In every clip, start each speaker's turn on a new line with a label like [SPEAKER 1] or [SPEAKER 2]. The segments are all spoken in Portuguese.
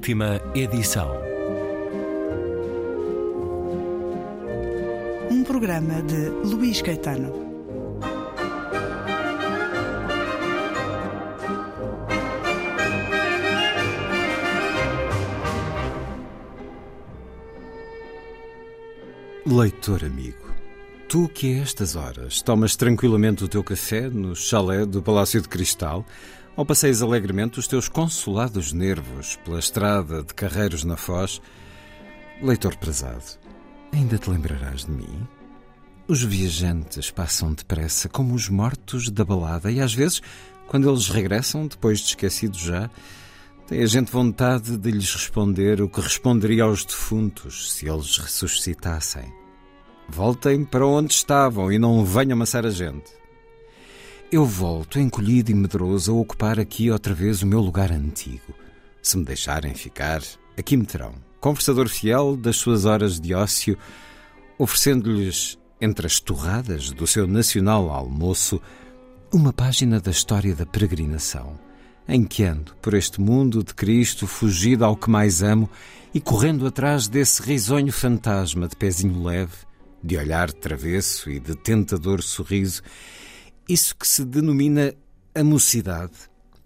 [SPEAKER 1] Última edição.
[SPEAKER 2] Um programa de Luís Caetano.
[SPEAKER 3] Leitor amigo, tu que a estas horas tomas tranquilamente o teu café no chalé do Palácio de Cristal, ou passeias alegremente os teus consolados nervos pela estrada de Carreiros na Foz, leitor prezado, ainda te lembrarás de mim? Os viajantes passam depressa como os mortos da balada e às vezes, quando eles regressam, depois de esquecidos já, tem a gente vontade de lhes responder o que responderia aos defuntos se eles ressuscitassem. Voltem para onde estavam e não venham amassar a gente. Eu volto, encolhido e medroso, a ocupar aqui outra vez o meu lugar antigo. Se me deixarem ficar, aqui me terão, conversador fiel das suas horas de ócio, oferecendo-lhes, entre as torradas do seu nacional almoço, uma página da história da peregrinação, em que ando por este mundo de Cristo, fugido ao que mais amo e correndo atrás desse risonho fantasma de pezinho leve, de olhar travesso e de tentador sorriso, isso que se denomina a mocidade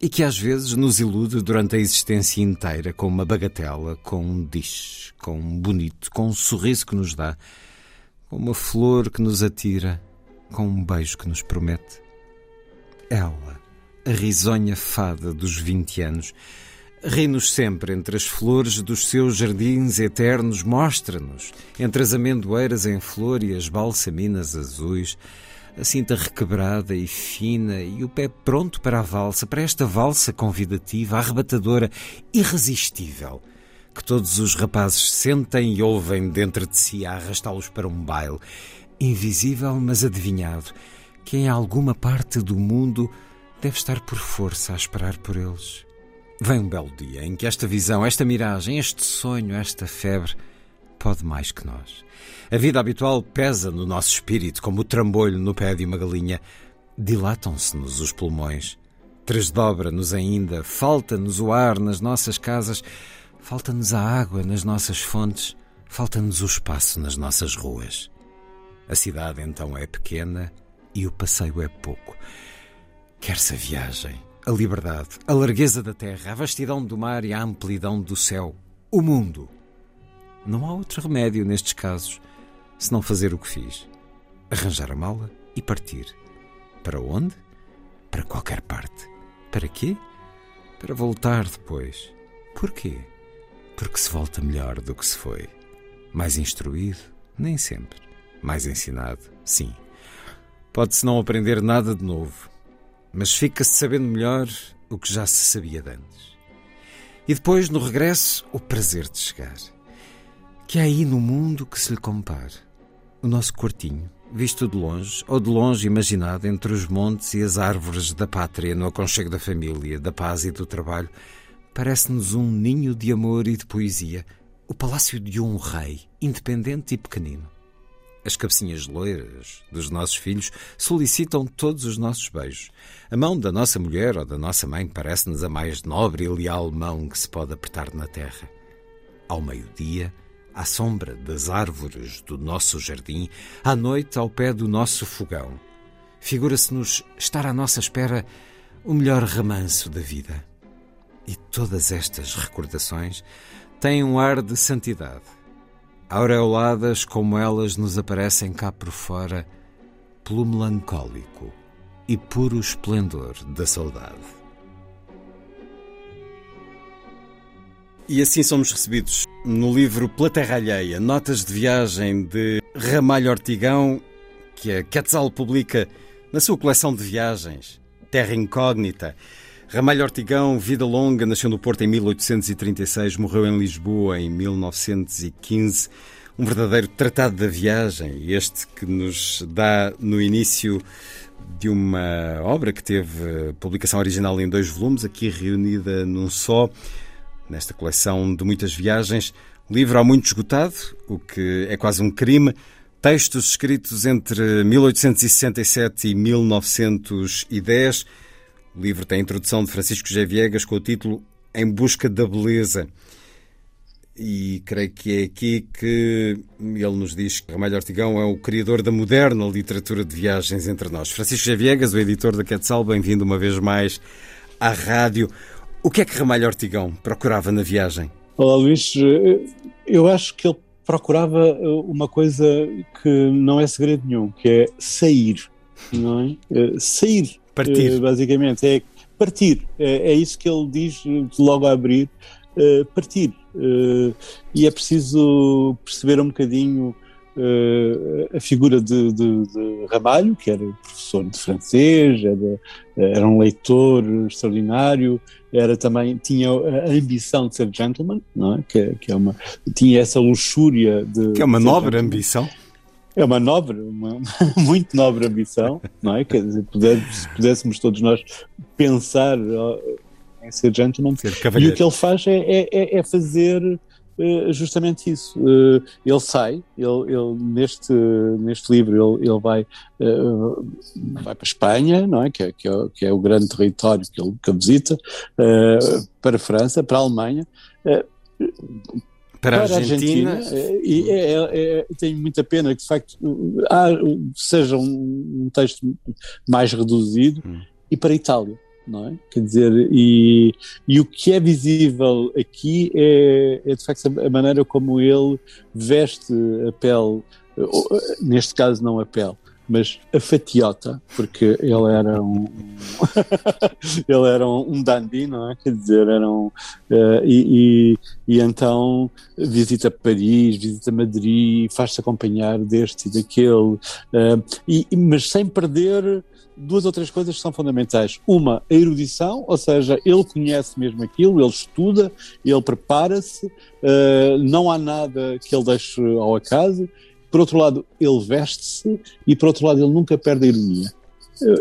[SPEAKER 3] e que às vezes nos ilude durante a existência inteira com uma bagatela, com um dish, com um bonito, com um sorriso que nos dá, com uma flor que nos atira, com um beijo que nos promete. Ela, a risonha fada dos vinte anos, ri-nos sempre entre as flores dos seus jardins eternos, mostra-nos, entre as amendoeiras em flor e as balsaminas azuis, a cinta requebrada e fina e o pé pronto para a valsa, para esta valsa convidativa, arrebatadora, irresistível, que todos os rapazes sentem e ouvem dentro de si a arrastá-los para um baile, invisível mas adivinhado, que em alguma parte do mundo deve estar por força a esperar por eles. Vem um belo dia em que esta visão, esta miragem, este sonho, esta febre pode mais que nós. A vida habitual pesa no nosso espírito como o trambolho no pé de uma galinha. Dilatam-se-nos os pulmões. Tresdobra-nos ainda, falta-nos o ar nas nossas casas, falta-nos a água nas nossas fontes, falta-nos o espaço nas nossas ruas. A cidade então é pequena e o passeio é pouco. Quer-se a viagem, a liberdade, a largueza da terra, a vastidão do mar e a amplidão do céu. O mundo. Não há outro remédio nestes casos senão fazer o que fiz: arranjar a mala e partir. Para onde? Para qualquer parte. Para quê? Para voltar depois. Porquê? Porque se volta melhor do que se foi. Mais instruído? Nem sempre. Mais ensinado? Sim. Pode-se não aprender nada de novo mas fica-se sabendo melhor o que já se sabia de antes. E depois, no regresso, o prazer de chegar. Que há aí no mundo que se lhe compare. O nosso quartinho, visto de longe, ou de longe imaginado entre os montes e as árvores da pátria, no aconchego da família, da paz e do trabalho, parece-nos um ninho de amor e de poesia, o palácio de um rei, independente e pequenino. As cabecinhas loiras dos nossos filhos solicitam todos os nossos beijos. A mão da nossa mulher ou da nossa mãe parece-nos a mais nobre e leal mão que se pode apertar na terra. Ao meio-dia, à sombra das árvores do nosso jardim, à noite, ao pé do nosso fogão, figura-se-nos estar à nossa espera o melhor remanso da vida. E todas estas recordações têm um ar de santidade aureoladas como elas nos aparecem cá por fora, pelo melancólico e puro esplendor da saudade. E assim somos recebidos no livro Pela Terra Alheia, Notas de Viagem de Ramalho Ortigão, que a Quetzal publica na sua coleção de viagens, Terra Incógnita. Ramalho Ortigão, vida longa, nasceu no Porto em 1836, morreu em Lisboa em 1915. Um verdadeiro tratado da viagem, este que nos dá no início de uma obra que teve publicação original em dois volumes, aqui reunida num só, nesta coleção de muitas viagens. Livro há muito esgotado, o que é quase um crime. Textos escritos entre 1867 e 1910 o livro tem a introdução de Francisco G. Viegas com o título Em Busca da Beleza.
[SPEAKER 4] e creio que é aqui que ele nos diz que Ramalho Ortigão é o criador da moderna literatura de viagens entre nós. Francisco Javiegas, o editor da Quetzal, bem-vindo uma vez mais à rádio. O que é que Ramalho Ortigão procurava na viagem?
[SPEAKER 1] Olá, Luís. Eu acho que ele procurava uma coisa que não é segredo nenhum, que é sair, não é? Eh, sair,
[SPEAKER 4] partir. Eh,
[SPEAKER 1] basicamente, é partir. É, é isso que ele diz logo a abrir, partir. E é preciso perceber um bocadinho uh, a figura de, de, de, Ramalho, que era professor de francês, era, era um leitor extraordinário, era também tinha a ambição de ser gentleman, não é? Que, que é uma tinha essa luxúria de
[SPEAKER 4] que é uma nobre gentleman. ambição.
[SPEAKER 1] É uma nobre, uma muito nobre ambição, não é? Quer dizer, puder, se pudéssemos todos nós pensar em ser gentleman, ser e o que ele faz é, é, é, é fazer justamente isso. Eh, ele sai, ele, ele, neste, neste livro ele, ele vai, eh, vai para a Espanha, não é? Que, é, que, é, que é o grande território que ele, que visita, para a França, para a Alemanha,
[SPEAKER 4] para, para a Argentina.
[SPEAKER 1] Argentina e é, é, é, tenho muita pena que, de facto, há, seja um, um texto mais reduzido, hum. e para a Itália. Não é? Quer dizer, e, e o que é visível aqui é, é de facto a maneira como ele veste a pele, neste caso não a pele, mas a fatiota, porque ele era um ele era um, dandy, não é? Quer dizer, era um, uh, e, e, e, então visita Paris, visita Madrid, faz-se acompanhar deste e daquele, uh, e, mas sem perder duas ou três coisas que são fundamentais. Uma, a erudição, ou seja, ele conhece mesmo aquilo, ele estuda, ele prepara-se, uh, não há nada que ele deixe ao acaso. Por outro lado, ele veste-se e, por outro lado, ele nunca perde a ironia.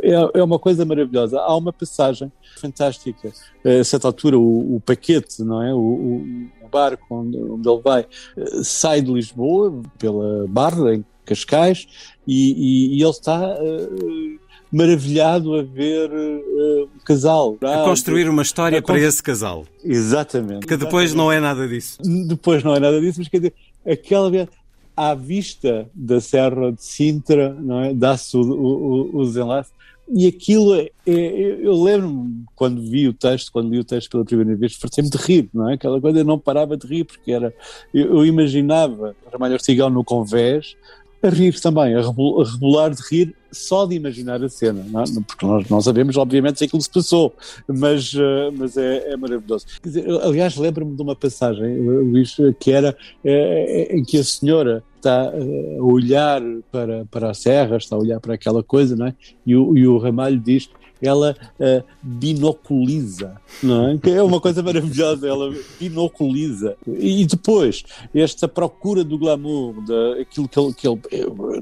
[SPEAKER 1] É, é uma coisa maravilhosa. Há uma passagem fantástica. A certa altura, o, o paquete, não é? O, o, barco onde, onde ele vai eh, sai de Lisboa pela Barra, em Cascais, e, e, e ele está uh, maravilhado a ver uh, um casal.
[SPEAKER 4] A construir uma história para esse casal.
[SPEAKER 1] Exatamente.
[SPEAKER 4] Que depois
[SPEAKER 1] exatamente.
[SPEAKER 4] não é nada disso.
[SPEAKER 1] Depois não é nada disso, mas quer dizer, aquela à vista da Serra de Sintra, não é? Dá-se o, o, o desenlace. E aquilo, é, é, eu lembro-me quando vi o texto, quando li o texto pela primeira vez, fartei-me de rir, não é? Aquela coisa eu não parava de rir, porque era, eu, eu imaginava Ramalho Ortigão no convés, a rir também, a rebolar de rir só de imaginar a cena? É? porque nós não sabemos, obviamente, se aquilo se passou, mas, uh, mas é, é, maravilhoso. Dizer, aliás, lembro-me de uma passagem, Luís, que era é, em que a senhora está a olhar para, para a serra, está a olhar para aquela coisa, não é? E o, e o Ramalho diz ela uh, binoculiza, não é? Que é uma coisa maravilhosa, ela binoculiza. E depois, esta procura do glamour, da, aquilo que ele, que ele,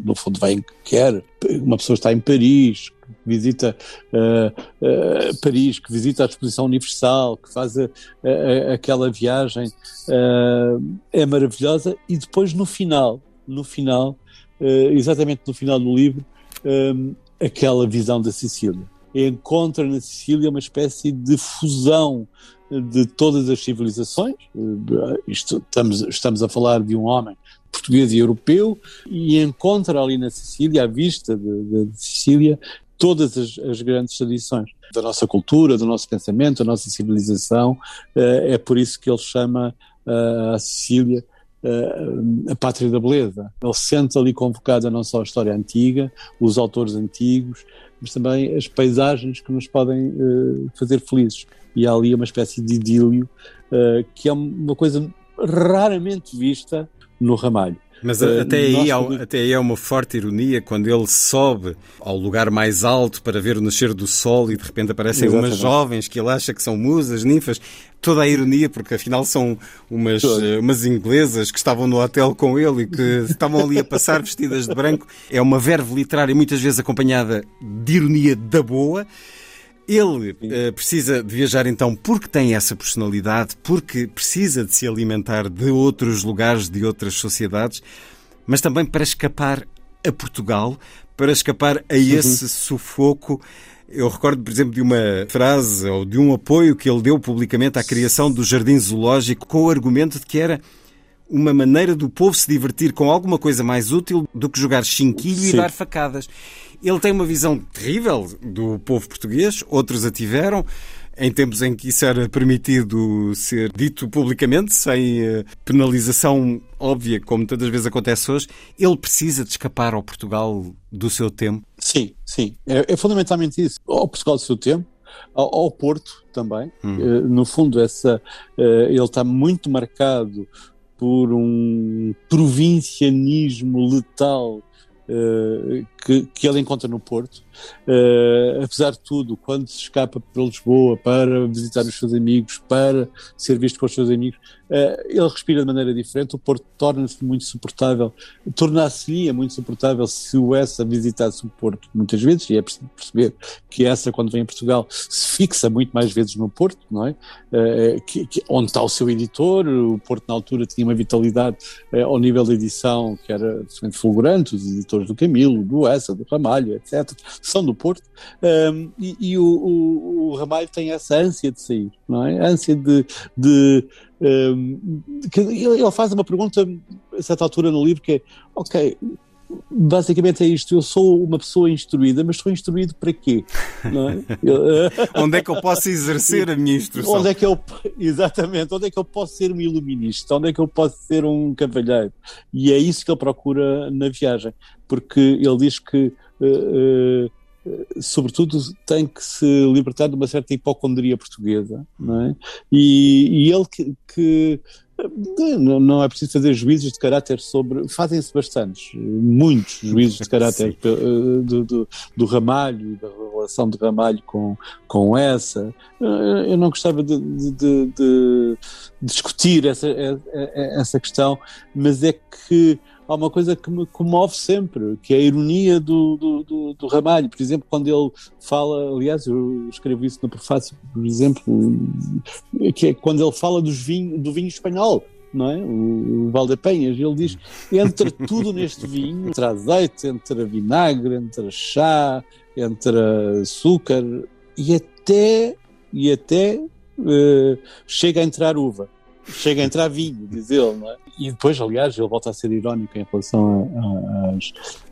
[SPEAKER 1] no fundo, vai, quer. Uma pessoa está em Paris, visita uh, uh, Paris, que visita a Exposição Universal, que faz a, a, aquela viagem, uh, é maravilhosa. E depois, no final, no final, exatamente no final do livro, aquela visão da Sicília encontra na Sicília uma espécie de fusão de todas as civilizações. Isto, estamos, estamos a falar de um homem português e europeu e encontra ali na Sicília, à vista de, de Sicília, todas as, as, grandes tradições da nossa cultura, do nosso pensamento, da nossa civilização. Eh, é por isso que ele chama eh, a Sicília eh, a pátria da beleza. Ele sente ali convocada não só a história antiga, os autores antigos, mas também as paisagens que nos podem uh, fazer felizes. E há ali uma espécie de idílio uh, que é uma coisa raramente vista no Ramalho.
[SPEAKER 4] Mas uh, até, aí há, até aí é uma forte ironia quando ele sobe ao lugar mais alto para ver o nascer do sol e de repente aparecem Exatamente. umas jovens que ele acha que são musas, ninfas. Toda a ironia, porque afinal são umas, uh, umas inglesas que estavam no hotel com ele e que estavam ali a passar vestidas de branco. É uma verve literária muitas vezes acompanhada de ironia da boa. Ele uh, precisa de viajar então porque tem essa personalidade, porque precisa de se alimentar de outros lugares, de outras sociedades, mas também para escapar a Portugal, para escapar a uhum. esse uhum. sufoco. Eu recordo, por exemplo, de uma frase ou de um apoio que ele deu publicamente à criação do Jardim Zoológico com o argumento de que era uma maneira do povo se divertir com alguma coisa mais útil do que jogar chinquilho Sim. e dar facadas. Ele tem uma visão terrível do povo português, outros a tiveram em tempos em que isso era permitido ser dito publicamente, sem eh, penalização óbvia, como tantas vezes acontece hoje, ele precisa de escapar ao Portugal do seu tempo?
[SPEAKER 1] Sim, sim. É, é fundamentalmente isso. Ao Portugal do seu tempo, ao, ao Porto também. Hum. Uh, no fundo, essa, uh, ele está muito marcado por um provincianismo letal uh, que, que ele encontra no Porto. Uh, apesar de tudo, quando se escapa para Lisboa para visitar os seus amigos, para ser visto com os seus amigos, uh, ele respira de maneira diferente. O Porto torna-se muito suportável, tornar-se-ia muito suportável se o Essa visitasse o Porto muitas vezes, e é preciso perceber que essa, quando vem a Portugal, se fixa muito mais vezes no Porto, não é? Uh, que, que, onde está o seu editor, o Porto na altura tinha uma vitalidade ao nível da edição que era fulgurante, os editores do Camilo, do Essa, do Ramalho, etc são do Porto, um, e, e o, o, o, Ramalho tem essa ânsia de sair, não é? A ânsia de. de um, que ele faz uma pergunta a certa altura no livro que é: ok, basicamente é isto. Eu sou uma pessoa instruída, mas estou instruído para quê?
[SPEAKER 4] É? onde é que eu posso exercer a minha instrução?
[SPEAKER 1] Onde é que eu, exatamente, onde é que eu posso ser um iluminista? Onde é que eu posso ser um cavalheiro? E é isso que ele procura na viagem, porque ele diz que. Uh, uh, sobretudo tem que se libertar de uma certa hipocondria portuguesa, não é? E, e ele que, que não é preciso fazer juízos de caráter sobre. Fazem-se bastantes, muitos juízos de caráter eh, do, do, do, Ramalho, da relação de Ramalho com, com essa. Eh, eu não gostava de, de, de, de discutir essa, essa questão, mas é que há uma coisa que me comove sempre, que é a ironia do, do, do, do Ramalho. Por exemplo, quando ele fala, aliás, eu escrevo isso no prefácio, por exemplo, que é quando ele fala dos vinho, do vinho espanhol. Não é? O, o Valdepenhas, ele diz: entra tudo neste vinho, entre azeite, entre vinagre, entre chá, entre açúcar e até, e até uh, chega a entrar uva chega a entrar vinho, diz ele, não é? E depois, aliás, ele volta a ser irónico em relação,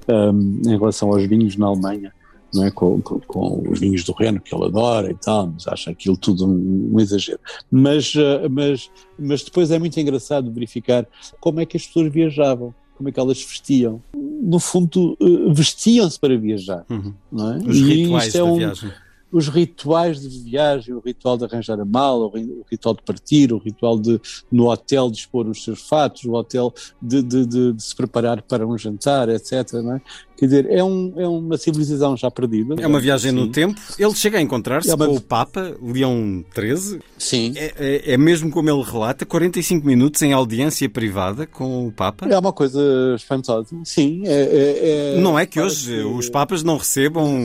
[SPEAKER 1] a, a, um, em relação aos vinhos na Alemanha, não é? Com, com, com, os vinhos do Reno que ele adora e tal, mas acha aquilo tudo um, um exagero. Mas, uh, mas, mas depois é muito engraçado verificar como é que as pessoas viajavam como é que elas vestiam. No fundo, uh, vestiam-se para viajar. Uhum. Não é?
[SPEAKER 4] Os e rituais é um, viagem
[SPEAKER 1] os rituais de viagem, o ritual de arranjar a mala, o ritual de partir, o ritual de no hotel dispor os seus fatos, o hotel de, de, de, de se preparar para um jantar, etc. É? Quer dizer, é, um, é uma civilização já perdida.
[SPEAKER 4] É uma viagem no tempo. Ele chega a encontrar-se é uma... com o Papa, Leão XIII.
[SPEAKER 1] Sim.
[SPEAKER 4] É, é, é, mesmo como ele relata, 45 minutos em audiência privada com o Papa.
[SPEAKER 1] É uma coisa espantosa. Sim. É, é,
[SPEAKER 4] é... não é que hoje que... os Papas não recebam,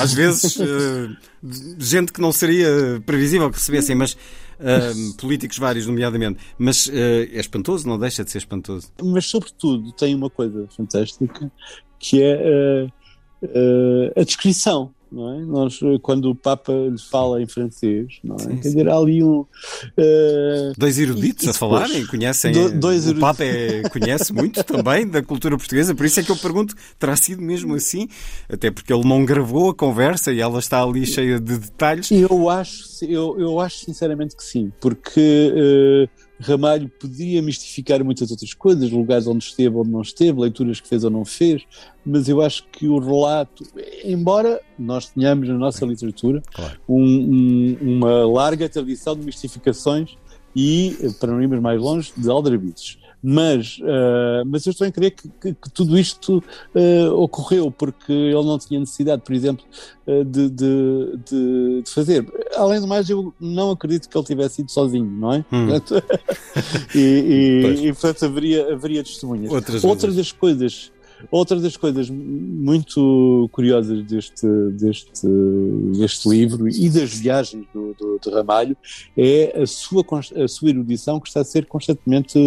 [SPEAKER 4] às vezes, uh, gente que não seria previsível que recebessem, mas uh, políticos vários, nomeadamente. Mas uh, é espantoso, não deixa de ser espantoso.
[SPEAKER 1] Mas, sobretudo, tem uma coisa fantástica que é uh, a descrição não é? Nós, quando o Papa lhe fala em francês, não é? Sim, Quer dizer, há ali um. Uh,
[SPEAKER 4] dois eruditos e, a falarem, conhecem. Do, dois o Papa é, conhece muito também da cultura portuguesa, por isso é que eu pergunto: terá sido mesmo assim? Até porque ele não gravou a conversa e ela está ali cheia de detalhes.
[SPEAKER 1] Eu acho, eu, eu acho sinceramente que sim, porque. Uh, Ramalho podia mistificar muitas outras coisas, lugares onde esteve ou não esteve, leituras que fez ou não fez, mas eu acho que o relato, embora nós tenhamos na nossa literatura claro. um, um, uma larga tradição de mistificações e, para não irmos mais longe, de aldrabices. Mas, uh, mas eu estou a crer que, que, que tudo isto uh, ocorreu porque ele não tinha necessidade, por exemplo, uh, de, de, de, de, fazer. Além do mais, eu não acredito que ele tivesse ido sozinho, não é? Hum. e, e, e, portanto, haveria, haveria testemunhas. Outras Outra das coisas outra das coisas muito curiosas deste, deste, deste livro e das viagens do, do, do Ramalho é a sua, a sua erudição que está a ser constantemente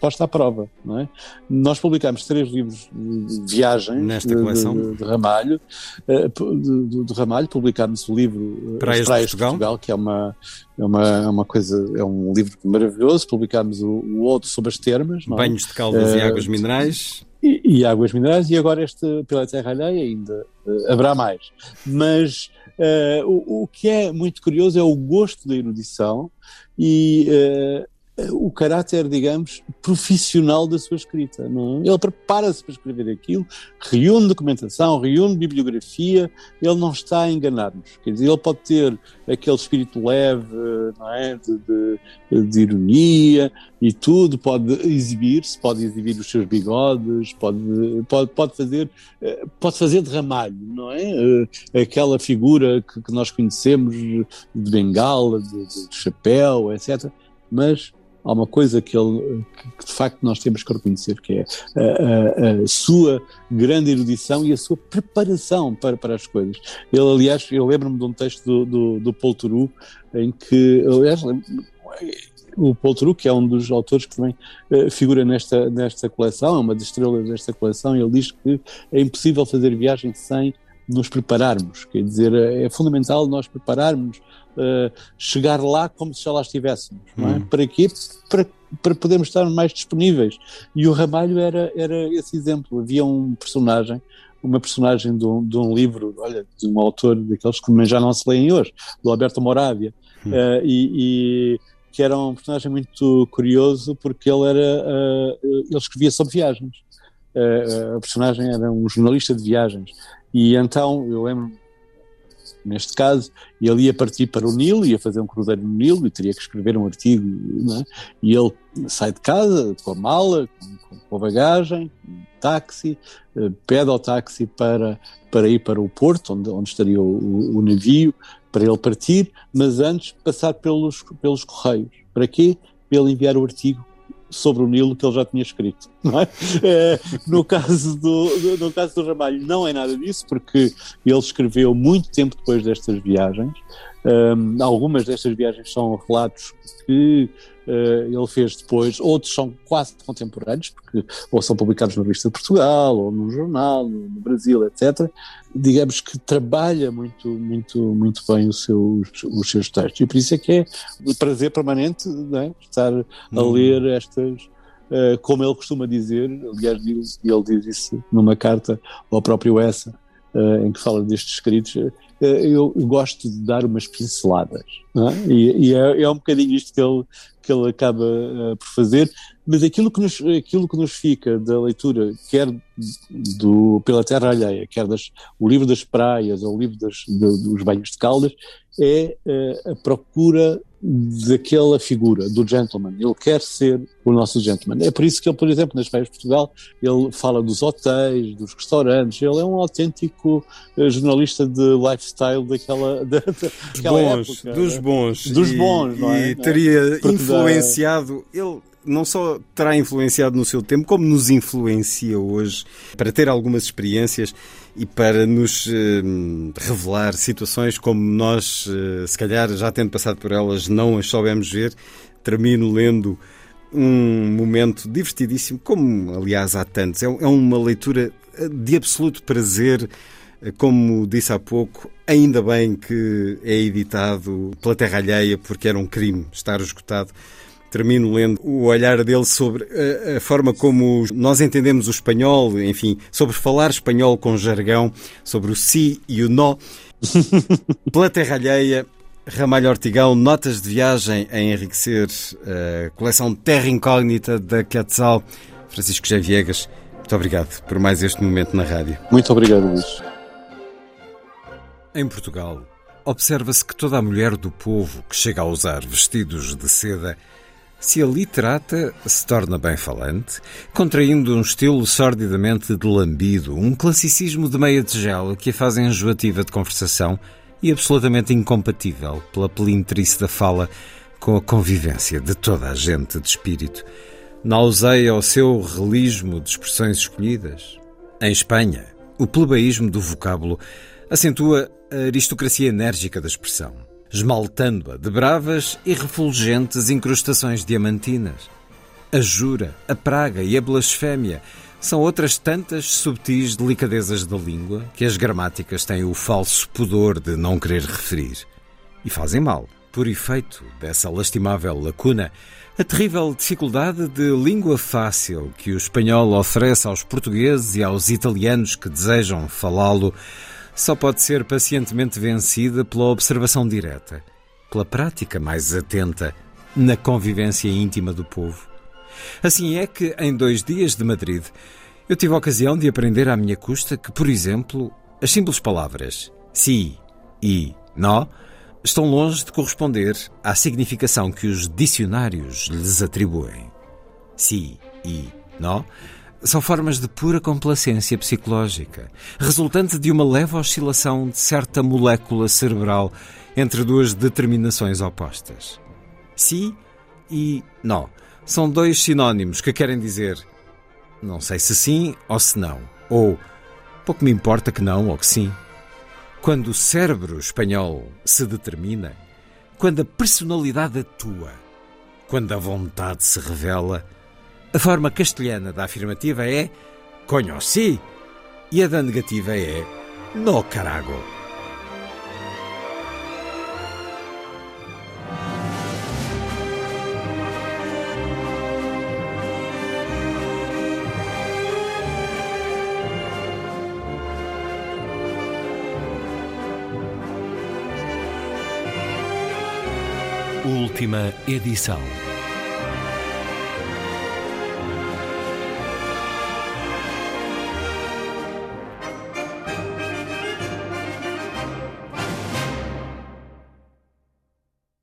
[SPEAKER 1] posta à prova. Não é? Nós publicamos três livros de viagens
[SPEAKER 3] Nesta coleção?
[SPEAKER 1] De, de Ramalho. Eh, de, de, Ramalho publicámos o livro
[SPEAKER 3] eh, Praias, Praias de Portugal. Portugal,
[SPEAKER 1] que é uma, é uma, é uma coisa, é um livro maravilhoso. Publicámos o, o outro sobre as termas.
[SPEAKER 3] É? Banhos de caldas uh, e águas minerais.
[SPEAKER 1] E, e, águas minerais, e agora este pela Terra Alheia ainda uh, haverá mais. Mas uh, o, o, que é muito curioso é o gosto da erudição e o caráter, digamos, profissional da sua escrita. Não? É? Ele prepara-se para escrever aquilo, reúne documentação, reúne bibliografia, ele não está a enganar-nos. Quer dizer, ele pode ter aquele espírito leve, não é? de, de, de ironia e tudo, pode exibir-se, pode exibir os seus bigodes, pode, pode, pode, fazer, pode fazer de ramalho, não é? Aquela figura que, que nós conhecemos de bengala, de, de chapéu, etc. Mas há uma coisa que, ele, que de facto nós temos que reconhecer, que é a, a, a, sua grande erudição e a sua preparação para, para as coisas. Ele, aliás, eu lembro-me de um texto do, do, do Paul Turu, em que, aliás, o Paul Turu, que é um dos autores que também uh, figura nesta, nesta coleção, é uma das estrelas desta coleção, ele diz que é impossível fazer viagem sem nos prepararmos, quer dizer, é fundamental nós prepararmos uh, chegar lá como se já lá estivéssemos. Não é? Hum. Para quê? Para, para podermos estar mais disponíveis. E o Ramalho era, era esse exemplo. Havia um personagem, uma personagem de um, de um livro, olha, de um autor daqueles que já não se leem hoje, do Alberto Moravia, hum. uh, e, e, que era um personagem muito curioso porque ele era, uh, ele escrevia sobre viagens. Uh, a personagem era um jornalista de viagens e então eu lembro neste caso, e ele ia partir para o Nilo, ia fazer um cruzeiro no Nilo e teria que escrever um artigo, é? e ele sai de casa com a mala, com, com a bagagem, um táxi, eh, pede ao táxi para, para ir para o porto, onde, onde estaria o, o, navio, para ele partir, mas antes passar pelos, pelos correios. Para quê? Para ele enviar o artigo sobre o Nilo que ele já tinha escrito. É? É, no, caso do, no caso do Ramalho não é nada disso, porque ele escreveu muito tempo depois destas viagens. Um, algumas destas viagens são relatos que ele fez depois, outros são quase contemporâneos, porque ou são publicados na Revista de Portugal, ou no jornal, no, Brasil, etc. Digamos que trabalha muito, muito, muito bem os seus, os seus textos, e por isso é que é um prazer permanente é? estar a hum. ler estas. Uh, como ele costuma dizer, aliás, ele diz isso numa carta ao próprio Essa, uh, em que fala destes escritos, eh, eu gosto de dar umas pinceladas. É? E, e é, é, um bocadinho isto que ele, que ele acaba uh, por fazer, mas aquilo que, nos, aquilo que nos fica da leitura, quer do Pela Terra Alheia, quer das, o livro das praias ou o livro das, de, dos banhos de caldas, é uh, a procura daquela figura, do gentleman. Ele quer ser o nosso gentleman. É por isso que ele, por exemplo, nas Feiras de Portugal, ele fala dos hotéis, dos restaurantes. Ele é um autêntico uh, jornalista de lifestyle daquela, da, daquela
[SPEAKER 3] bons,
[SPEAKER 1] época.
[SPEAKER 3] Dos bons.
[SPEAKER 1] Dos bons,
[SPEAKER 3] e,
[SPEAKER 1] não é?
[SPEAKER 3] E teria é? Influenciado... Ele não só terá influenciado no seu tempo, como nos influencia hoje para ter algumas experiências e para nos eh, revelar situações como nós, eh, se calhar já tendo passado por elas, não as soubemos ver. Termino lendo um momento divertidíssimo, como aliás há tantos. É, é uma leitura de absoluto prazer. Como disse há pouco, ainda bem que é editado pela Terra Alheia, porque era um crime estar esgotado termino lendo o olhar dele sobre a, a, forma como nós entendemos o espanhol, enfim, sobre falar espanhol com jargão, sobre o si e o nó. Pela terra alheia, Ramalho Ortigão, notas de viagem a enriquecer a coleção Terra Incógnita da Quetzal. Francisco José Viegas, muito obrigado por mais este momento na rádio.
[SPEAKER 1] Muito obrigado, Luís.
[SPEAKER 3] Em Portugal, observa-se que toda a mulher do povo que chega a usar vestidos de seda se a literata se torna bem falante, contraindo um estilo sordidamente de lambido, um classicismo de meia tigela que a faz enjoativa de conversação e absolutamente incompatível pela pelintrice da fala com a convivência de toda a gente de espírito. Nauseia o seu relismo de expressões escolhidas? Em Espanha, o plebeísmo do vocábulo acentua a aristocracia enérgica da expressão, esmaltando-a de bravas e refulgentes incrustações diamantinas. A jura, a praga e a blasfémia são outras tantas subtis delicadezas da língua que as gramáticas têm o falso pudor de não querer referir. E fazem mal. Por efeito dessa lastimável lacuna, a terrível dificuldade de língua fácil que o espanhol oferece aos portugueses e aos italianos que desejam falá-lo só pode ser pacientemente vencida pela observação direta, pela prática mais atenta na convivência íntima do povo. Assim é que, em dois dias de Madrid, eu tive a ocasião de aprender à minha custa que, por exemplo, as simples palavras si e nó estão longe de corresponder à significação que os dicionários lhes atribuem. Si e nó são formas de pura complacência psicológica, resultante de uma leve oscilação de certa molécula cerebral entre duas determinações opostas. Si e nó são dois sinónimos que querem dizer não sei se sim ou se não, ou pouco me importa que não ou que sim. Quando o cérebro espanhol se determina, quando a personalidade atua, quando a vontade se revela, a forma castelhana da afirmativa é si e a da negativa é no carago.
[SPEAKER 5] Última edição.